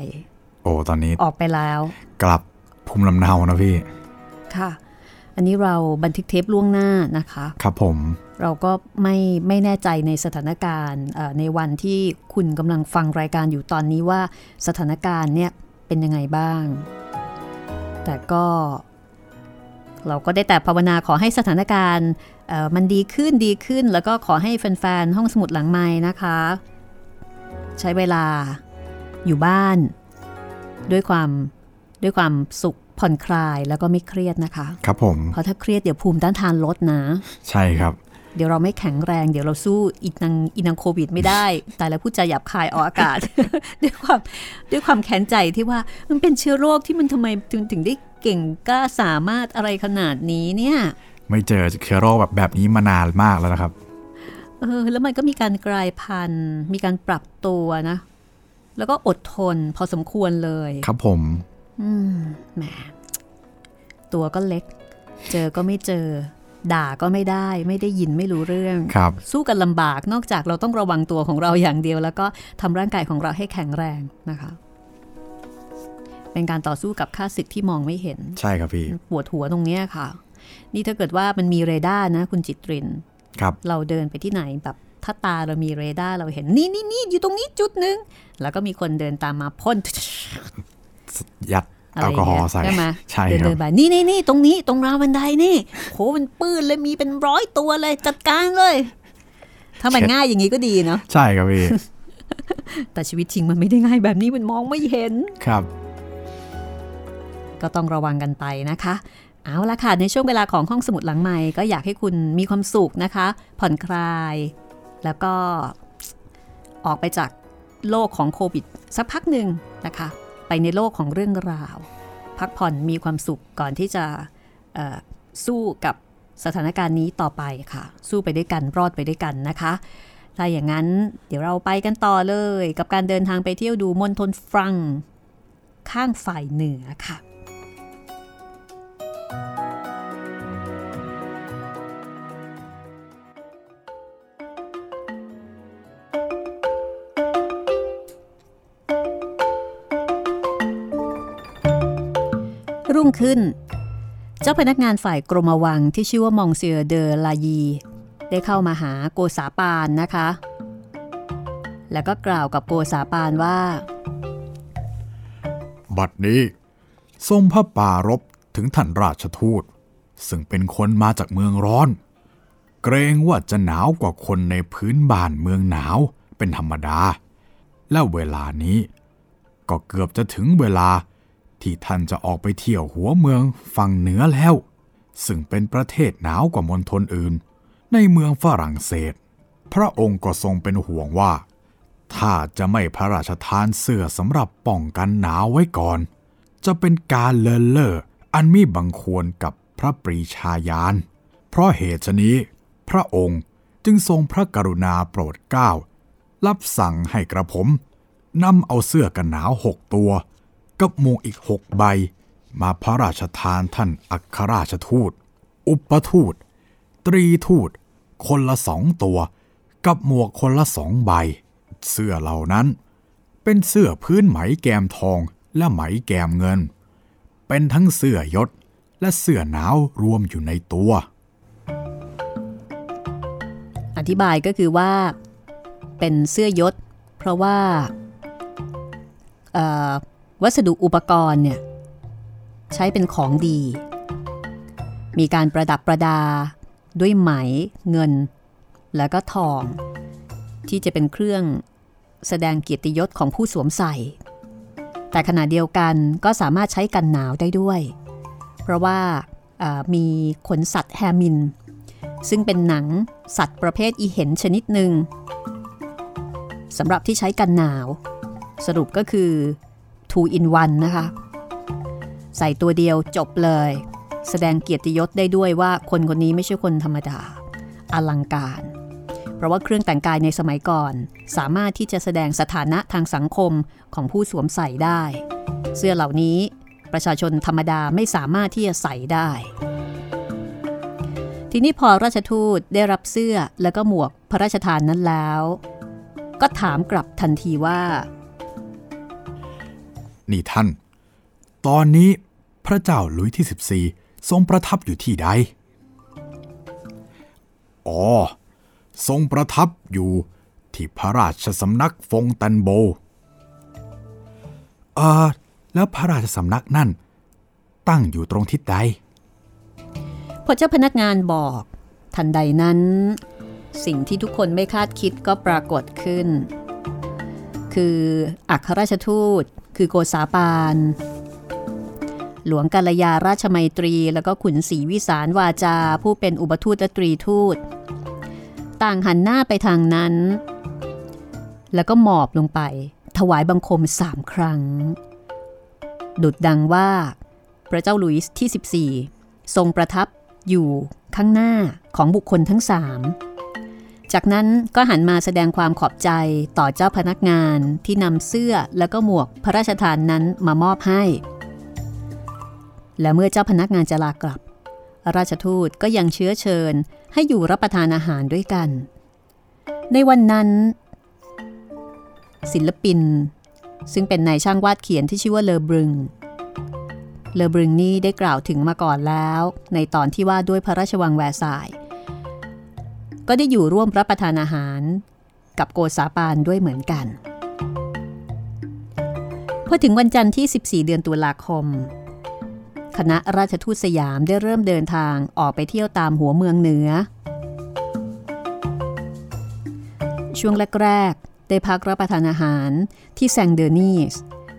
โอ้ ตอนนี้ออกไปแล้ว กลับภูมิลำเนานะพี่ ค่ะ อันนี้เราบันทึกเทปล่วงหน้านะคะ ครับผม เราก็ไม่ไม่แน่ใจในสถานการณ์เอ่อในวันที่คุณกำลังฟังรายการอยู่ตอนนี้ว่าสถานการณ์เนี่ยเป็นยังไงบ้าง แต่ก็เราก็ได้แต่ภาวนาขอให้สถานการณ์เอ่อมันดีขึ้นดีขึ้นแล้วก็ขอให้แฟนๆห้องสมุดหลังไม้นะคะ ใช้เวลาอยู่บ้าน ด้วยความด้วยความสุขผ่อนคลายแล้วก็ไม่เครียดนะคะ ครับผม เพราะถ้าเครียดเดี๋ยวภูมิต้านทานลดนะ ใช่ครับ เดี๋ยวเราไม่แข็งแรง เดี๋ยวเราสู้อีนังอีนังโควิดไม่ได้ แต่แล้วพูดจาหยาบคายออกอากาศ ด้วยความด้วยความแค้นใจที่ว่ามันเป็นเชื้อโรคที่มันทำไมถึงถึงได้เก่งกล้าสามารถอะไรขนาดนี้เนี่ย ไม่เจอเชื้อโรคแบบแบบนี้มานานมากแล้วนะครับ เออ แล้วมันก็มีการกลายพันธุ์ มีการปรับตัวนะ แล้วก็อดทนพอสมควรเลย ครับผม อืมแหมตัวก็เล็ก เจอก็ไม่เจอ ด่าก็ไม่ได้ ไม่ได้ยินไม่รู้เรื่องครับ สู้กันลำบากนอกจากเราต้องระวังตัวของเราอย่างเดียว แล้วก็ทำร่างกายของเราให้แข็งแรงนะคะเป็นการต่อสู้กับค่าศึกที่มองไม่เห็น ใช่ครับพี่ ปวดหัวตรงเนี้ยค่ะ นี่ถ้าเกิดว่ามันมีเรดาร์นะ คุณจิตรินครับเราเดินไปที่ไหนแบบถ้าตาเรามีเรดาร์เราเห็นนี่นี่นี่อยู่ตรงนี้จุดหนึ่งแล้วก็มีคนเดินตามมาพ่นยัดอะไรแอลอกอฮย่างอเงี้ล์ใส่ยใช่ไหมใช่เดินครัเดิบนไปนี่นี่นี่ตรงนี้ตรงราวบันไดนี่โหมันปื้นเลยมีเป็นร้อยตัวเลยจัดการเลย ถ้ามันเช็ดง่ายอย่างนี้ก็ดีเนาะใช่ครับพี่แต่ชีวิตจริงมันไม่ได้ง่ายแบบนี้มันมองไม่เห็นครับ ก็ต้องระวังกันไปนะคะ เอาละค่ะ ในช่วงเวลาของห้องสมุดหลังใหม่ก็อยากให้คุณมีความสุขนะคะ ผ่อนคลาย แล้วก็ออกไปจากโลกของโควิด สักพักหนึ่งนะคะ ไปในโลกของเรื่องราว พักผ่อนมีความสุขก่อนที่จะสู้กับสถานการณ์นี้ต่อไปค่ะ สู้ไปด้วยกันรอดไปด้วยกันนะคะ ถ้าอย่างนั้นเดี๋ยวเราไปกันต่อเลย กับการเดินทางไปเที่ยวดูมณฑลฟรัง ข้างฝ่ายเหนือค่ะ รุ่งขึ้น เจ้าพนักงานฝ่ายกรมวังที่ชื่อว่ามองเซียเดอลายี ได้เข้ามาหาโกษาปานนะคะ แล้วก็กล่าวกับโกษาปานว่า บัดนี้ทรงพระป่ารบ ถึงท่านราชทูต ซึ่งเป็นคนมาจากเมืองร้อน เกรงว่าจะหนาวกว่าคนในพื้นบ้านเมืองหนาวเป็นธรรมดา และเวลานี้ ก็เกือบจะถึงเวลาที่ท่านจะออกไปเที่ยวหัวเมืองฝั่งเหนือแล้ว ซึ่งเป็นประเทศหนาวกว่ามณฑลอื่น ในเมืองฝรั่งเศส พระองค์ก็ทรงเป็นห่วงว่า ถ้าจะไม่พระราชทานเสื้อสำหรับป้องกันหนาวไว้ก่อน จะเป็นการเลินเล่อ อันมีบังควรกับพระปรีชาญาณ เพราะเหตุนี้ พระองค์จึงทรงพระกรุณาโปรดเกล้ารับสั่งให้กระผมนำเอาเสื้อกันหนาวหกตัว กับหมวกอีกหกใบ มาพระราชทานท่านอัครราชทูต อุปทูต ตรีทูต คนละสองตัว กับหมวกคนละสองใบ เสื้อเหล่านั้น เป็นเสื้อพื้นไหมแกมทองและไหมแกมเงิน เป็นทั้งเสื้อยศและเสื้อหนาวรวมอยู่ในตัว อธิบายก็คือว่า เป็นเสื้อยศ เพราะว่าวัสดุอุปกรณ์เนี่ยใช้เป็นของดี มีการประดับประดาด้วยไหมเงิน แล้วก็ทอง ที่จะเป็นเครื่องแสดงเกียรติยศของผู้สวมใส่ แต่ขณะเดียวกันก็สามารถใช้กันหนาวได้ด้วย เพราะว่ามีขนสัตว์แฮมิน ซึ่งเป็นหนังสัตว์ประเภทอีเห็นชนิดหนึ่งสำหรับที่ใช้กันหนาว สรุปก็คือ two in one นะคะ ใส่ตัวเดียวจบเลย แสดงเกียรติยศได้ด้วยว่าคนคนนี้ไม่ใช่คนธรรมดา อลังการ ราะว่าเครื่องแต่งกายในสมัยก่อน สามารถที่จะแสดงสถานะทางสังคมของผู้สวมใส่ได้ เสื้อเหล่านี้ประชาชนธรรมดาไม่สามารถที่จะใส่ได้ ทีนี้พอราชทูตได้รับเสื้อแล้วก็หมวกพระราชทานนั้นแล้ว ก็ถามกลับทันทีว่า นี่ท่าน ตอนนี้พระเจ้าลุยที่ 14 ทรงประทับอยู่ที่ใด อ๋อ ทรงประทับอยู่ที่พระราชสำนักฟงตันโบเออแล้วพระราชสำนักนั่น ตั้งอยู่ตรงทิศใดพอเจ้าพนักงานบอก ทันใดนั้น สิ่งที่ทุกคนไม่คาดคิดก็ปรากฏขึ้น คืออัครราชทูต คือโกษาปาน หลวงกาลยาราชมัยตรี แล้วก็ขุนศรีวิสารวาจา ผู้เป็นอุปทูตตรีทูต ต่างหันหน้าไปทางนั้น แล้วก็หมอบลงไป ถวายบังคมสามครั้ง ดุดดังว่า พระเจ้าลุยส์ที่ 14 ทรงประทับอยู่ข้างหน้าของบุคคลทั้งสามจากนั้นก็หันมาแสดงความขอบใจต่อเจ้าพนักงานที่นำเสื้อแล้วก็หมวกพระราชทานนั้นมามอบให้ และเมื่อเจ้าพนักงานจะลากลับ ราชทูตก็ยังเชื้อเชิญ ให้อยู่รับประทานอาหารด้วยกัน ในวันนั้น ศิลปิน ซึ่งเป็นนายช่างวาดเขียนที่ชื่อว่าเลอบรึง เลอบรึงนี่ได้กล่าวถึงมาก่อนแล้ว ในตอนที่ว่าด้วยพระราชวังแวร์ซาย ก็ได้อยู่ร่วมรับประทานอาหารกับโกษาปานด้วยเหมือนกัน พอถึงวันจันทร์ที่ 14 เดือนตุลาคม คณะราชทูตสยามได้เริ่มเดินทางออกไปเที่ยวตามหัวเมืองเหนือ ช่วงแรกๆได้พักรับประทานอาหารที่แซงเดอร์นีส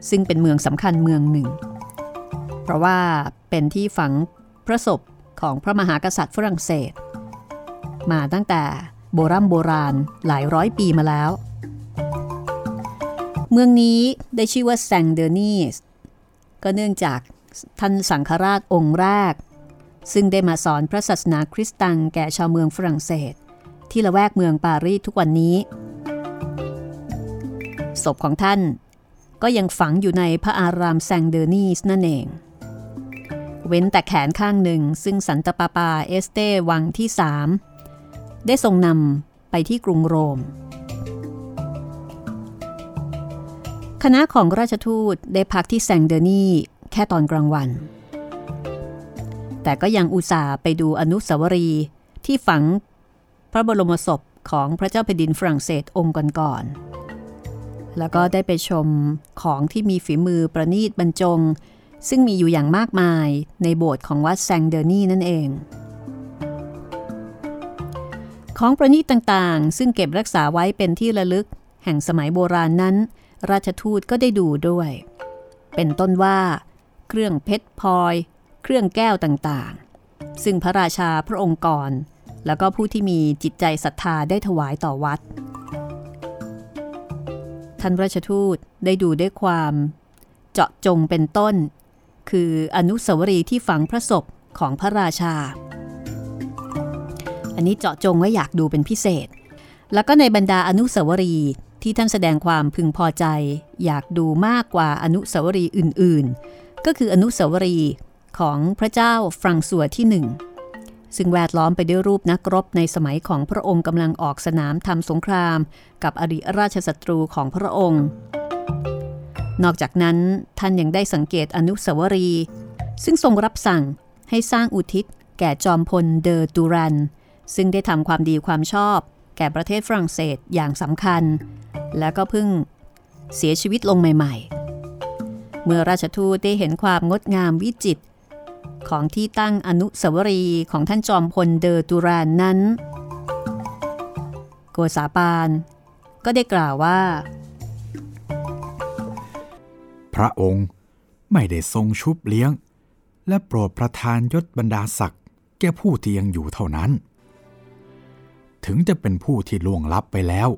ซึ่งเป็นเมืองสำคัญเมืองหนึ่ง เพราะว่าเป็นที่ฝังพระศพของพระมหากษัตริย์ฝรั่งเศส มาตั้งแต่โบรโบราณหลายร้อยปีมาแล้ว เมืองนี้ได้ชื่อว่าแซงเดอร์นีสก็เนื่องจาก ท่านสังฆราชองค์แรก ซึ่งได้มาสอนพระศาสนาคริสต์ตังแก่ชาวเมืองฝรั่งเศส ที่ละแวกเมืองปารีสทุกวันนี้ ศพของท่านก็ยังฝังอยู่ในพระอารามแซงเดอร์นีสนั่นเอง เว้นแต่แขนข้างหนึ่งซึ่งสันตปาปาเอสเตวังที่สามได้ทรงนำไปที่กรุงโรม คณะของราชทูตได้พักที่แซงเดอร์นี แค่ตอนกลางวัน แต่ก็ยังอุตส่าห์ไปดูอนุสาวรีย์ที่ฝังพระบรมศพของพระเจ้าแผ่นดินฝรั่งเศสองค์ก่อนๆแล้วก็ได้ไปชมของที่มีฝีมือประณีตบรรจง ซึ่งมีอยู่อย่างมากมายในโบสถ์ของวัดแซงเดอร์นีนั่นเอง ของประณีตต่างๆ ซึ่งเก็บรักษาไว้เป็นที่ระลึก แห่งสมัยโบราณนั้น ราชทูตก็ได้ดูด้วย เป็นต้นว่า เครื่องเพชรพลอย เครื่องแก้วต่างๆ ซึ่งพระราชาพระองค์ก่อน แล้วก็ผู้ที่มีจิตใจศรัทธาได้ถวายต่อวัด ท่านราชทูตได้ดูด้วยความเจาะจงเป็นต้น คืออนุสาวรีย์ที่ฝังพระศพของพระราชา อันนี้เจาะจงว่าอยากดูเป็นพิเศษ แล้วก็ในบรรดาอนุสาวรีย์ที่ท่านแสดงความพึงพอใจ อยากดูมากกว่าอนุสาวรีย์อื่นๆ ก็คืออนุสาวรีย์ของพระเจ้าฟรังซัวที่หนึ่งซึ่งแวดล้อมไปด้วยรูปนักรบในสมัยของพระองค์กำลังออกสนามทำสงคราม กับอดีตราชศัตรูของพระองค์ นอกจากนั้นท่านยังได้สังเกตอนุสาวรีย์ซึ่งทรงรับสั่งให้สร้างอุทิศ แก่จอมพลเดอตูรัน ซึ่งได้ทำความดีความชอบ แก่ประเทศฝรั่งเศสอย่างสำคัญ และก็เพิ่งเสียชีวิตลงใหม่ ๆ เมื่อราชทูตได้เห็นความงดงามวิจิตรของที่ตั้งอนุสาวรีย์ของท่านจอมพลเดอตูรานนั้น โกษาปานก็ได้กล่าวว่า พระองค์ไม่ได้ทรงชุบเลี้ยง และโปรดประทานยศบรรดาศักดิ์แก่ผู้ที่ยังอยู่เท่านั้น ถึงจะเป็นผู้ที่ล่วงลับไปแล้ว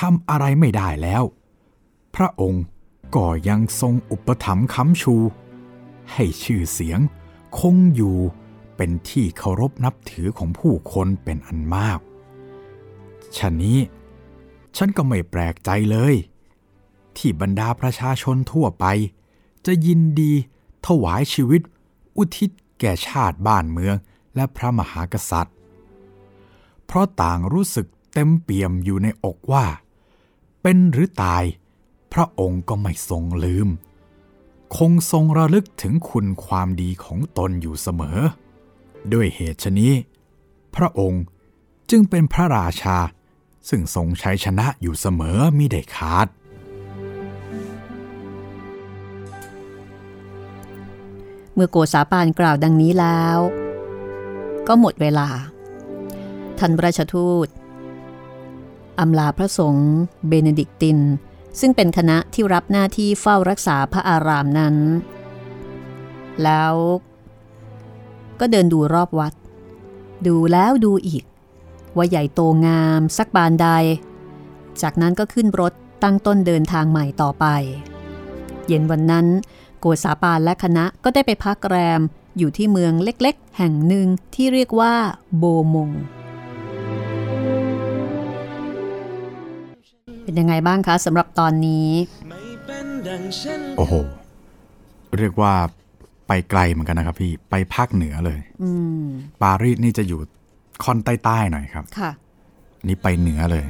ทำอะไรไม่ได้แล้ว พระองค์ ก็ยังทรงอุปถัมภ์ค้ำชู ให้ชื่อเสียงคงอยู่เป็นที่เคารพนับถือของผู้คนเป็นอันมากฉะนี้ ฉันก็ไม่แปลกใจเลย ที่บรรดาประชาชนทั่วไป จะยินดีถวายชีวิต อุทิศแก่ชาติบ้านเมืองและพระมหากษัตริย์ เพราะต่างรู้สึกเต็มเปี่ยมอยู่ในอกว่า เป็นหรือตาย พระองค์ก็ไม่ทรงลืม คงทรงระลึกถึงคุณความดีของตนอยู่เสมอ ด้วยเหตุชนี้ พระองค์จึงเป็นพระราชา ซึ่งทรงใชัยชนะอยู่เสมอมิได้ขาด เมื่อโกษาปานกล่าวดังนี้แล้ว ก็หมดเวลา ท่านราชทูตอำลาพระสงฆ์เบเนดิกติน ซึ่งเป็นคณะที่รับหน้าที่เฝ้ารักษาพระอารามนั้น แล้วก็เดินดูรอบวัด ดูแล้วดูอีก ว่าใหญ่โตงามสักบานใด จากนั้นก็ขึ้นรถตั้งต้นเดินทางใหม่ต่อไป เย็นวันนั้น โกษาปานและคณะก็ได้ไปพักแรมอยู่ที่เมืองเล็กๆ แห่งหนึ่งที่เรียกว่าโบมง เป็นยังไงบ้างคะสำหรับตอนนี้ โอ้โห เรียกว่าไปไกลเหมือนกันนะครับพี่ไปภาคเหนือเลยอืมปารีสนี่จะอยู่ค่อนใต้ๆหน่อยครับ ค่ะ นี่ไปเหนือเลย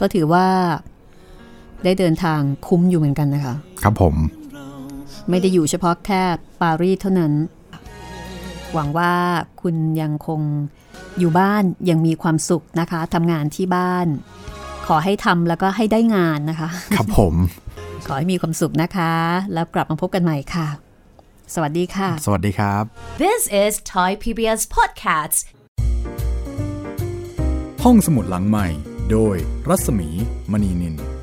ก็ถือว่า ได้เดินทางคุ้มอยู่เหมือนกันนะคะ ครับผม ไม่ได้อยู่เฉพาะแค่ปารีสเท่านั้น หวังว่าคุณยังคงอยู่บ้านยังมีความสุขนะคะทำงานที่บ้าน ขอให้ทำแล้วก็ให้ได้งานนะคะ ครับผม ขอให้มีความสุขนะคะ แล้วกลับมาพบกันใหม่ค่ะ สวัสดีค่ะ สวัสดีครับ This is Thai PBS Podcast ห้องสมุดหลังใหม่ โดยรัศมีมณีนิน